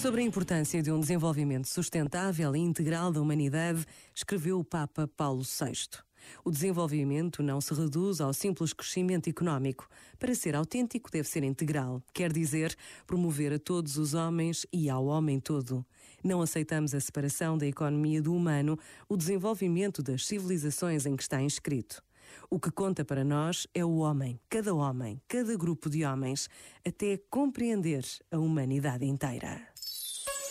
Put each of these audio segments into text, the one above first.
Sobre a importância de um desenvolvimento sustentável e integral da humanidade, escreveu o Papa Paulo VI. O desenvolvimento não se reduz ao simples crescimento económico. Para ser autêntico, deve ser integral, quer dizer, promover a todos os homens e ao homem todo. Não aceitamos a separação da economia do humano, o desenvolvimento das civilizações em que está inscrito. O que conta para nós é o homem, cada homem, cada grupo de homens, até compreender a humanidade inteira.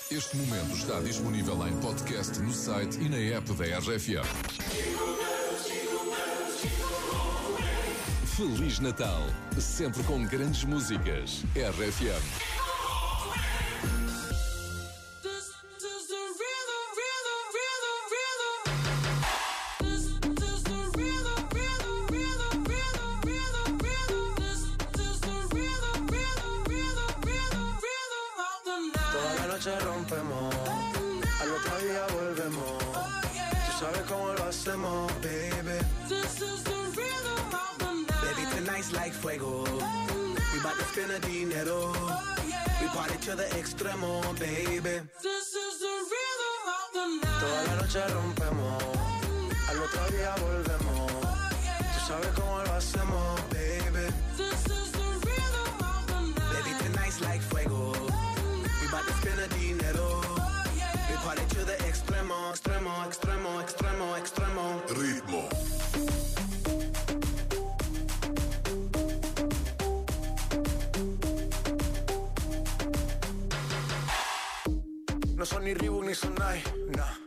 Este momento está disponível em podcast no site e na app da RFM. Feliz Natal, sempre com grandes músicas. RFM. Noche rompemos, al otro día volvemos. Tú sabes cómo lo hacemos, baby. This is the rhythm of the night. Baby, tonight's like fuego. We bout to spend a dinero. We party to the extremo, baby. This is the rhythm of the night. Toda la noche rompemos, al otro día volvemos. Tú sabes cómo lo hacemos, baby. This is the rhythm of the night. Baby, tonight's like fuego. We bout to spend a extremo, extremo, extremo, extremo, extremo. Ritmo. No son ni Reebok ni Sonai, nah.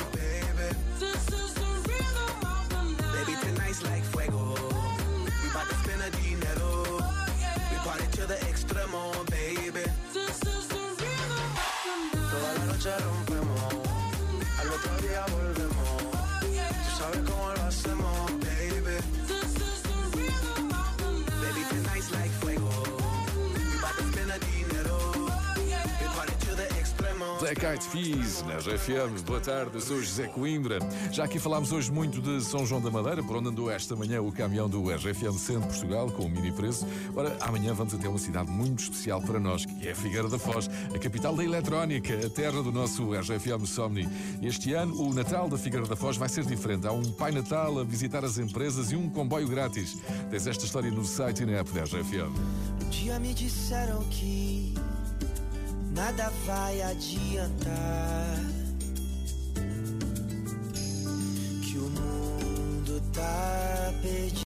Black Eyed Peas, na RFM. Boa tarde, sou José Coimbra. Já aqui falámos hoje muito de São João da Madeira, por onde andou esta manhã o caminhão do RFM Centro Portugal, com o mini preço. Ora, amanhã vamos até uma cidade muito especial para nós, que é Figueira da Foz, a capital da eletrónica, a terra do nosso RFM Somni. Este ano, o Natal da Figueira da Foz vai ser diferente. Há um Pai Natal a visitar as empresas e um comboio grátis. Tens esta história no site e na app da RFM. Um dia me disseram que nada vai adiantar. Que o mundo tá perdido.